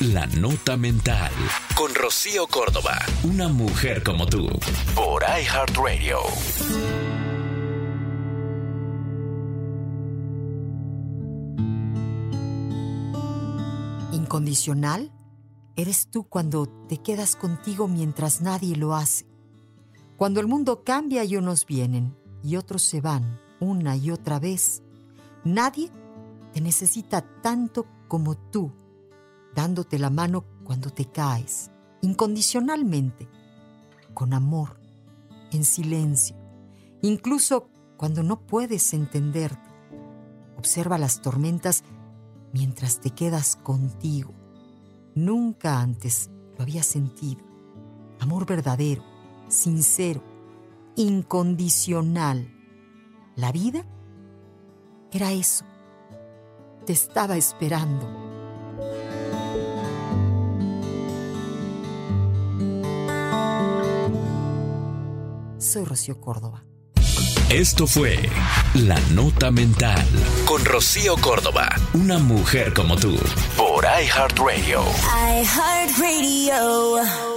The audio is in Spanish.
La Nota Mental. Con Rocío Córdoba. Una mujer como tú. Por iHeartRadio. Incondicional eres tú cuando te quedas contigo mientras nadie lo hace. Cuando el mundo cambia y unos vienen y otros se van una y otra vez. Nadie te necesita tanto como tú, dándote la mano cuando te caes, incondicionalmente, con amor, en silencio, incluso cuando no puedes entenderte. Observa las tormentas mientras te quedas contigo. Nunca antes lo había sentido. Amor verdadero, sincero, incondicional. La vida era eso. Te estaba esperando. Soy Rocío Córdoba. Esto fue La Nota Mental con Rocío Córdoba, una mujer como tú, por iHeartRadio. iHeartRadio.